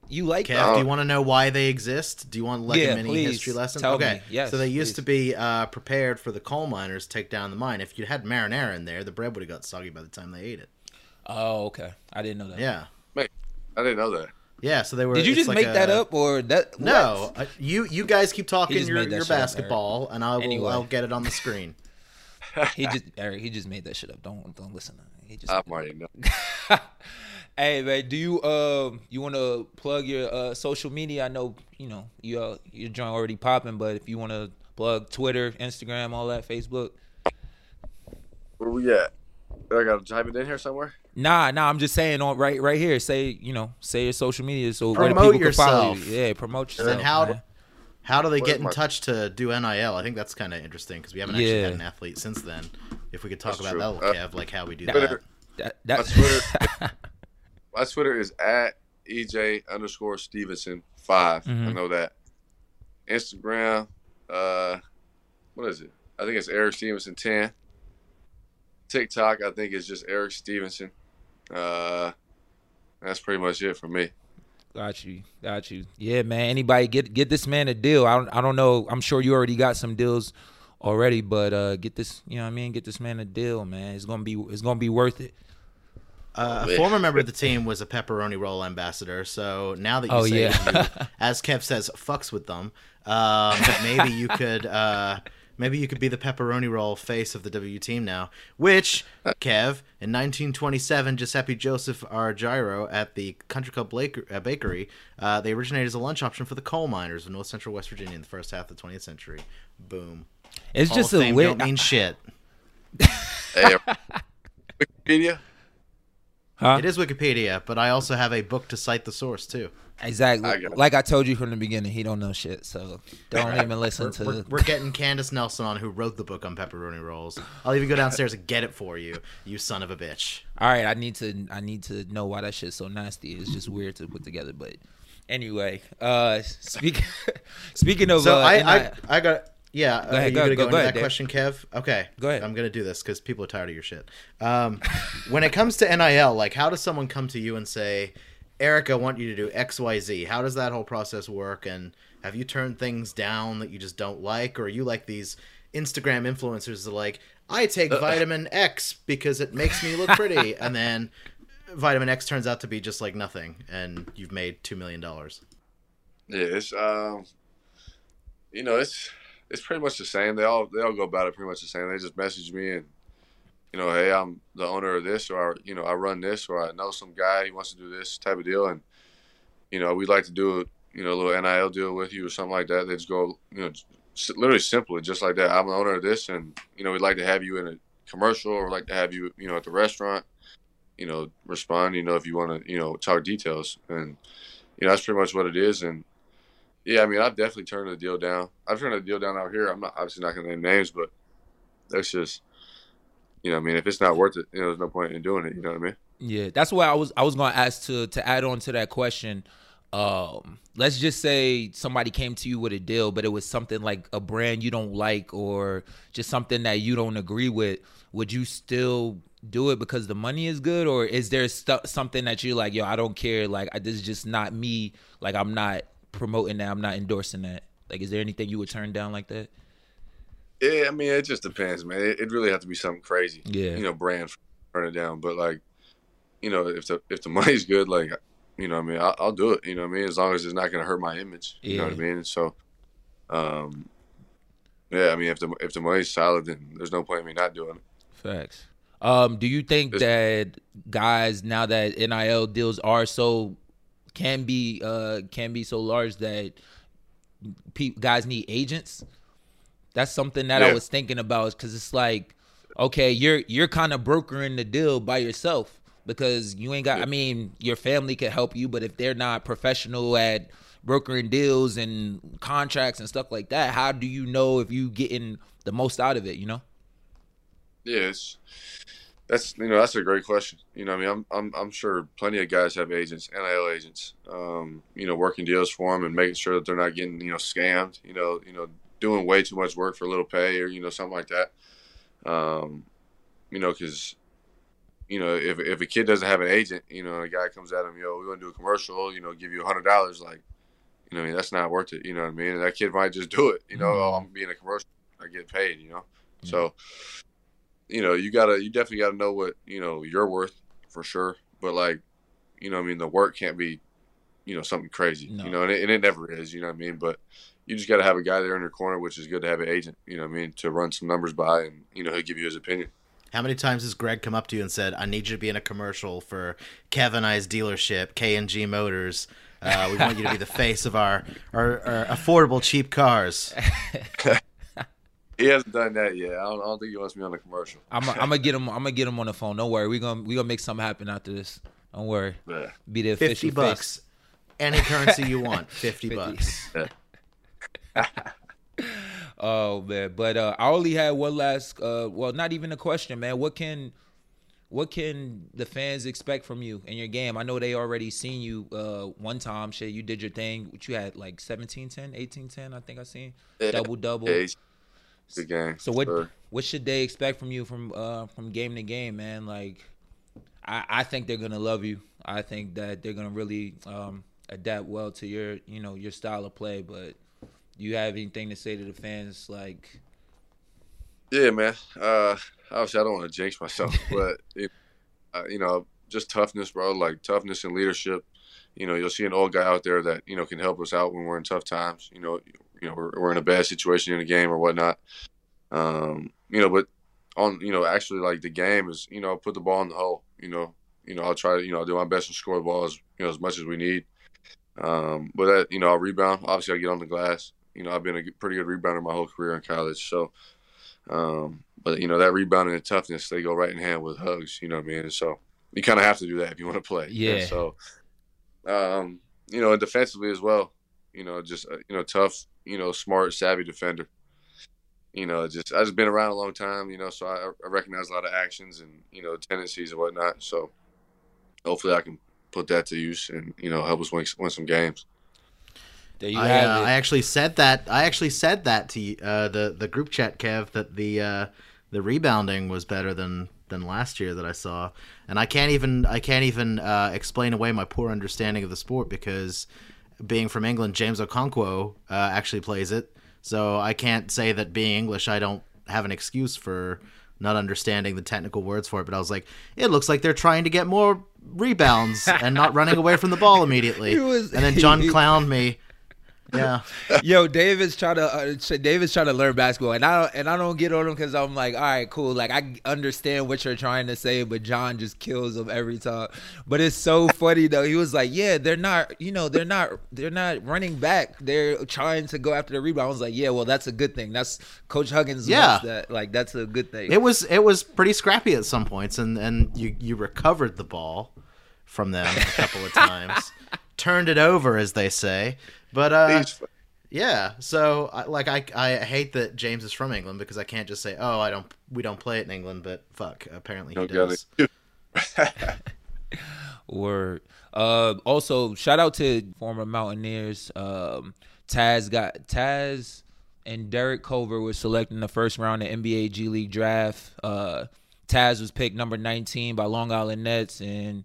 you like Kev, that? do you want to know why they exist? Do you want like Yeah, a mini please. history lesson? Tell okay. me. Yes, so they used please. to be uh, prepared for the coal miners to take down the mine. If you had marinara in there, the bread would have got soggy by the time they ate it. Oh, okay. I didn't know that. Yeah. I didn't know that. Yeah, so they were. Did you just like make that up or that? No, what? uh, you you guys keep talking your, your shit up, basketball, and I will Anyway. I'll get it on the screen. he just Erik. He just made that shit up. Don't don't listen. He just. I might know. hey man, do you um you want to plug your uh social media? I know you know you uh, your joint already popping, but if you want to plug Twitter, Instagram, all that, Facebook. Where we at? I got to type it in here somewhere. Nah, nah. I'm just saying on right right here. Say you know say your social media so where the Promote people can follow yourself. you. Yeah, promote yourself. And how man. how do they Where's get in my- touch to do NIL? I think that's kind of interesting because we haven't actually Yeah. had an athlete since then. If we could talk That's about true. that, Uh, little Kev, like how we do Twitter, that. That, my Twitter, my Twitter is at EJ underscore Stevenson 5 I Mhm. know that. Instagram, uh, what is it? I think it's Erik Stevenson ten. TikTok, I think it's just Erik Stevenson. Uh, that's pretty much it for me. Got you, got you. Yeah, man. Anybody get get this man a deal? I don't, I don't know. I'm sure you already got some deals already, but uh, get this. You know what I mean? Get this man a deal, man. It's gonna be it's gonna be worth it. Uh, a Yeah. former member of the team was a pepperoni roll ambassador. So now that you Oh, say yeah. you, as Kev says, fucks with them, um, maybe you could uh, maybe you could be the pepperoni roll face of the W team now. Which Kev in 1927, Giuseppe Joseph Argiro at the Country Club Blake- uh, Bakery, uh, they originated as a lunch option for the coal miners of North Central West Virginia in the first half of the 20th century. Boom. It's Hall just of a Fame weird. don't mean shit. Hey, Wikipedia. Huh? It is Wikipedia, but I also have a book to cite the source too. Exactly. I like I told you from the beginning, he don't know shit. So don't even listen to. We're, we're getting Candace Nelson on, who wrote the book on pepperoni rolls. I'll even go downstairs and get it for you, you son of a bitch. All right, I need to. I need to know why that shit's so nasty. It's just weird to put together. But anyway, uh, speak, speaking of. So uh, I, and I, I got. Yeah, Go ahead, are you go- gonna go- go, go into ahead, that Dave. question, Kev? Okay, Go ahead. I'm gonna do this because people are tired of your shit. Um, when it comes to NIL, like, how does someone come to you and say, "Erik, I want you to do X, Y, Z. How does that whole process work? And have you turned things down that you just don't like, or are you like these Instagram influencers that are like, "I take Uh, vitamin X because it makes me look pretty," and then vitamin X turns out to be just like nothing, and you've made two million dollars. Yeah, it's um, you know, it's it's pretty much the same. They all they all go about it pretty much the same. They just message me and you know, hey, I'm the owner of this, or you know, I run this, or I know some guy he wants to do this type of deal, and you know, we'd like to do a you know a little NIL deal with you or something like that. They just go, you know, literally simply just like that. I'm the owner of this, and you know, we'd like to have you in a commercial, or like to have you, you know, at the restaurant. You know, respond. You know, if you want to, you know, talk details, and you know, that's pretty much what it is, and. Yeah, I mean, I've definitely turned the deal down. I've turned the deal down out here. I'm not obviously not going to name names, but that's just, you know, I mean, if it's not worth it, you know, there's no point in doing it. You know what I mean? Yeah, that's why I was I was gonna ask to to add on to that question. Um, let's just say somebody came to you with a deal, but it was something like a brand you don't like or just something that you don't agree with. Would you still do it because the money is good, or is there something that you're like, yo, I don't care, like I, this is just not me, like I'm not promoting that, I'm not endorsing that. Like, is there anything you would turn down like that? Yeah, I mean, it just depends, man. It, it really have to be something crazy. Yeah. You know, brand turn it down, but like, you know, if the if the money's good, like, you know, what I mean, I'll, I'll do it. You know, what I mean, as long as it's not going to hurt my image. You know what I mean? And so, um, yeah, I mean, if the if the money's solid, then there's no point in me not doing it. Facts. Um, do you think It's- that guys now that NIL deals are so can be uh can be so large that pe- guys need agents? That's something that I was thinking about because it's like, okay, you're you're kind of brokering the deal by yourself because you ain't got. I mean, your family could help you, but if they're not professional at brokering deals and contracts and stuff like that, how do you know if you getting the most out of it? You know. Yeah, it's that's you know that's a great question. You know, I mean, I'm I'm I'm sure plenty of guys have agents, NIL agents. Um, you know, working deals for them and making sure that they're not getting you know scammed. You know, you know, doing way too much work for a little pay or you know something like that. Um, you know, because you know if if a kid doesn't have an agent, you know, a guy comes at him, yo, we want to do a commercial, you know, give you a hundred dollars, like. You know, I mean, that's not worth it. You know what I mean? And that kid might just do it. You know, oh, I'm being a commercial, I get paid. You know, so you know, you gotta, you definitely gotta know what you know you're worth for sure. But like, you know, I mean, the work can't be, you know, something crazy. No. You know, and it, and it never is. You know what I mean? But you just gotta have a guy there in your corner, which is good to have an agent. You know what I mean? To run some numbers by, and you know, he'll give you his opinion. How many times has Greg come up to you and said, "I need you to be in a commercial for Kevin I's dealership, K and G Motors. Uh, we want you to be the face of our, our, our affordable cheap cars." He hasn't done that yet. I don't, I don't think he wants me on the commercial. I'm I'm gonna get him. I'm gonna get him on the phone. Don't worry. We gonna we gonna make something happen after this. Don't worry. Yeah. Be the Fifty official bucks, any currency you want. Fifty, 50. bucks. Face. Oh man, but uh, I only had one last. Uh, well, not even a question, man. What can what can the fans expect from you in your game? I know they already seen you uh, one time. Shit, you did your thing. What you had like 17, 10, 18, 10, I think I seen Yeah. double double. Yeah, good game. So what Sure. what should they expect from you from uh from game to game, man? Like I, I think they're gonna love you. I think that they're gonna really um adapt well to your you know your style of play. But you have anything to say to the fans? Like Yeah, man. Uh, obviously, I don't want to jinx myself, but it, uh, you know, just toughness, bro. Like toughness and leadership. You know, you'll see an old guy out there that you know can help us out when we're in tough times. You know, you know we're, we're in a bad situation in a game or whatnot. Um, you know, but on you know actually like the game is you know put the ball in the hole. You know, you know I'll try to you know I'll do my best to score the ball as you know as much as we need. Um, but that you know I'll rebound. Obviously, I get on the glass. You know, I've been a pretty good rebounder my whole career in college, so. Um, but you know that rebounding and toughness, they go right in hand with hugs. You know what I mean? And so, you kind of have to do that if you want to play. Yeah. And so, um, you know, and defensively as well. You know, just uh, you know, tough. You know, smart, savvy defender. You know, just I just been around a long time. You know, so I, I recognize a lot of actions and you know tendencies and whatnot. So hopefully, I can put that to use and you know help us win, win some games. There you I, have uh, it. I actually said that. I actually said that to uh, the the group chat, Kev, that the uh, the rebounding was better than than last year that I saw, and I can't even I can't even uh, explain away my poor understanding of the sport because being from England, James Okonkwo uh, actually plays it, so I can't say that being English, I don't have an excuse for not understanding the technical words for it. But I was like, it looks like they're trying to get more rebounds and not running away from the ball immediately. Was- and then John clowned me. Yeah. Yo, David's trying to uh, David's trying to learn basketball, and I don't and I don't get on him because I'm like, all right, cool. Like I understand what you're trying to say, but John just kills him every time. But it's so funny though. He was like, yeah, they're not, you know, they're not, they're not running back. They're trying to go after the rebound. I was like, yeah, well, that's a good thing. That's Coach Huggins. Yeah. that like that's a good thing. It was it was pretty scrappy at some points, and and you you recovered the ball from them a couple of times, turned it over as they say. But uh, He's- yeah, so like I I hate that James is from England because I can't just say oh I don't we don't play it in England, but fuck apparently he don't get does. Word. Uh, also, shout out to former Mountaineers. Um, Taz got Taz and Derek Culver were selected in the first round of NBA G League draft. Uh, Taz was picked number 19 by Long Island Nets, and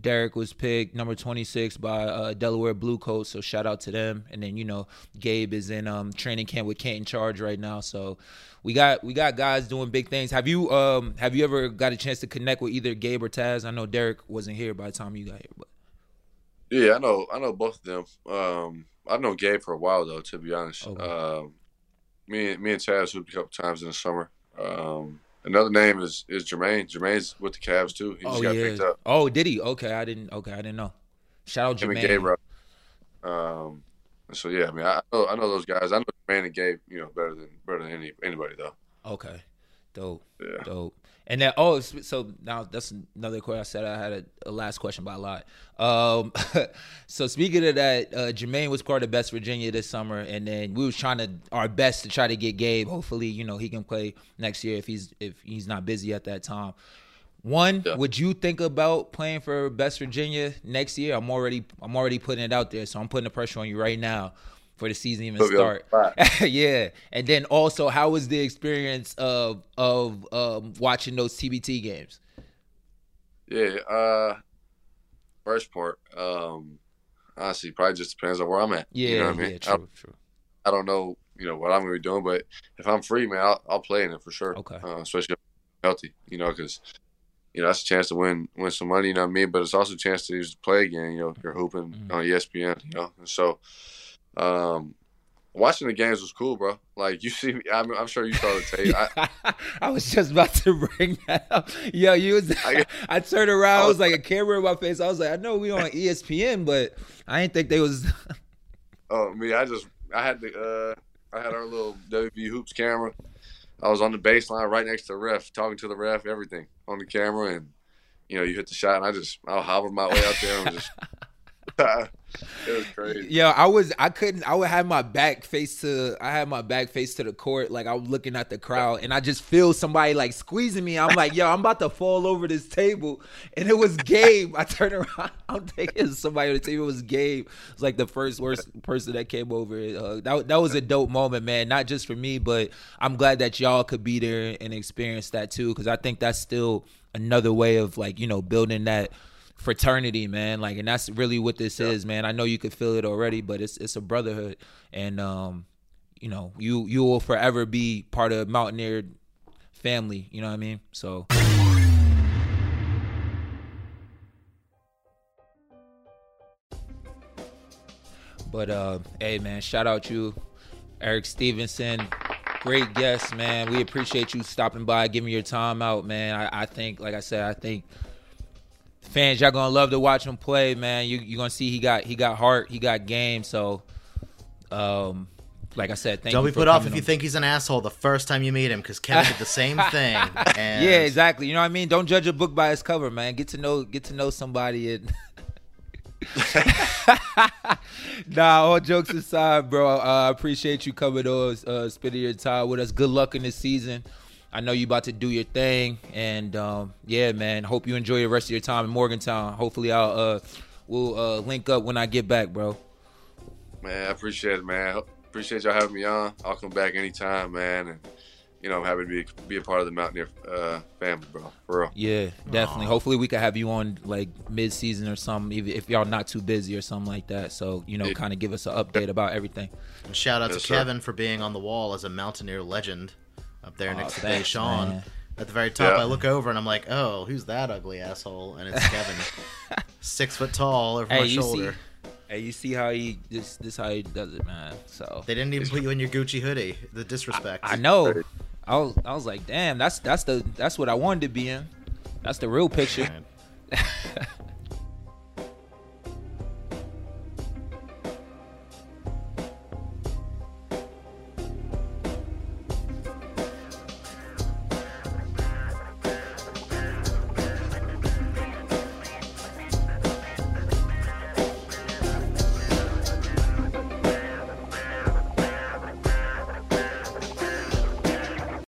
Derek was picked number 26 by uh, Delaware Blue Coats. So shout out to them. And then you know Gabe is in um, training camp with Canton Charge right now. So we got we got guys doing big things. Have you um have you ever got a chance to connect with either Gabe or Taz? I know Derek wasn't here by the time you got here, but Yeah, I know. I know both of them. Um, I've known Gabe for a while though, to be honest. Okay. Um, me, me and Taz hooped a couple times in the summer. Um, another name is is Jermaine. Jermaine's with the Cavs too. He just oh got yeah. picked up. Oh, did he? Okay, I didn't. Okay, I didn't know. Shout out Him Jermaine. Gabe. Um, so yeah, I mean, I know, I know those guys. I know Jermaine and Gabe, you know, better than better than any anybody though. Okay, dope. Yeah. Dope. And then oh, so now that's another question. I said I had a, a last question by a lot. Um, so speaking of that, uh, Jermaine was part of Best Virginia this summer, and then we was trying to our best to try to get Gabe. Hopefully, you know he can play next year if he's if he's not busy at that time. One, Yeah. would you think about playing for Best Virginia next year? I'm already I'm already putting it out there, so I'm putting the pressure on you right now for the season even start. yeah, and then also, how was the experience of of um, watching those TBT games? Yeah. Uh, first part. Um, honestly, probably just depends on where I'm at. Yeah, you know what I mean. yeah, I, true, true. I don't know, you know, what I'm gonna be doing, but if I'm free, man, I'll, I'll play in it for sure. Okay. Uh, especially if I'm healthy, you know, because you know that's a chance to win win some money. You know what I mean? But it's also a chance to just play again. You know, you're hooping Mhm. on ESPN. You know, and so um, watching the games was cool, bro. Like you see, me, I'm, I'm sure you saw the tape. I, I was just about to bring that up. Yo, you was. I, I- turned around. I was like a camera in my face. I was like, I know we on ESPN, but I didn't think they was. Oh, me, I just I had the uh I had our little WV hoops camera. I was on the baseline right next to the ref, talking to the ref, everything on the camera, and you know you hit the shot, and I just I hobbled my way out there and just it was crazy. Yo, I was. I couldn't. I would have my back face to. I had my back face to the court, like I was looking at the crowd, and I just feel somebody like squeezing me. I'm like, yo, I'm about to fall over this table, and it was Gabe. I turn around. I'm thinking somebody on the table. It was Gabe. It's like the first worst person that came over. Uh, that that was a dope moment, man. Not just for me, but I'm glad that y'all could be there and experience that too, because I think that's still another way of like you know building that fraternity, man. Like, and that's really what this is, man. I know you could feel it already, but it's it's a brotherhood, and um, you know, you you will forever be part of Mountaineer family. You know what I mean? So. But uh, hey, man, shout out you, Erik Stevenson. Great guest, man. We appreciate you stopping by, giving your time out, man. I, I think, like I said, I think fans y'all gonna love to watch him play, man. You you gonna see he got he got heart, he got game. So, um, like I said, thank you. Don't be put off if you think he's an asshole the first time you meet him, because Kevin did the same thing. And Yeah, exactly. You know what I mean? Don't judge a book by its cover, man. Get to know get to know somebody and nah, all jokes aside, bro. Uh, I appreciate you coming on, uh, spending your time with us. Good luck in this season. I know you about to do your thing, and um, yeah, man. Hope you enjoy the rest of your time in Morgantown. Hopefully, I'll uh, we'll uh, link up when I get back, bro. Man, I appreciate it, man. Appreciate y'all having me on. I'll come back anytime, man. And you know, I'm happy to be be a part of the Mountaineer uh, family, bro. For real. Yeah, definitely. Hopefully, we could have you on like mid season or something, even if y'all not too busy or something like that. So you know, Yeah. kind of give us an update about everything. And shout out Yes, to sir. Kevin for being on the wall as a Mountaineer legend up there Aw, next to thanks, Sean. man. At the very top, Yeah. I look over and I'm like, oh, who's that ugly asshole? And it's Kevin, six foot tall over Hey, my you shoulder. see, hey, you see how he this this how he does it, man. So They didn't even put you in your Gucci hoodie. The disrespect. I know. I was I was like, damn, that's that's the that's what I wanted to be in. That's the real picture. Man.